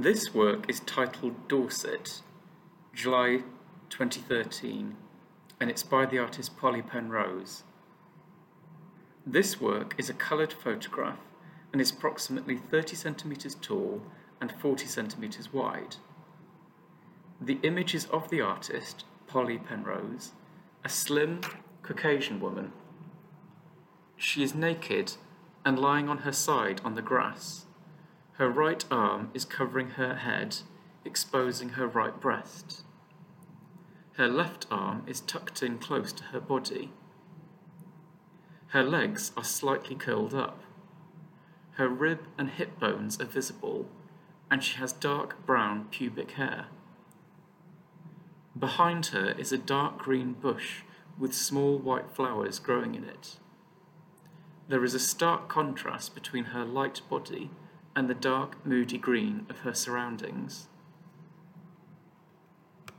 This work is titled Dorset, July 2013, and it's by the artist Polly Penrose. This work is a coloured photograph and is approximately 30 centimetres tall and 40 centimetres wide. The image is of the artist, Polly Penrose, a slim Caucasian woman. She is naked and lying on her side on the grass. Her right arm is covering her head, exposing her right breast. Her left arm is tucked in close to her body. Her legs are slightly curled up. Her rib and hip bones are visible, and she has dark brown pubic hair. Behind her is a dark green bush with small white flowers growing in it. There is a stark contrast between her light body and the dark, moody green of her surroundings.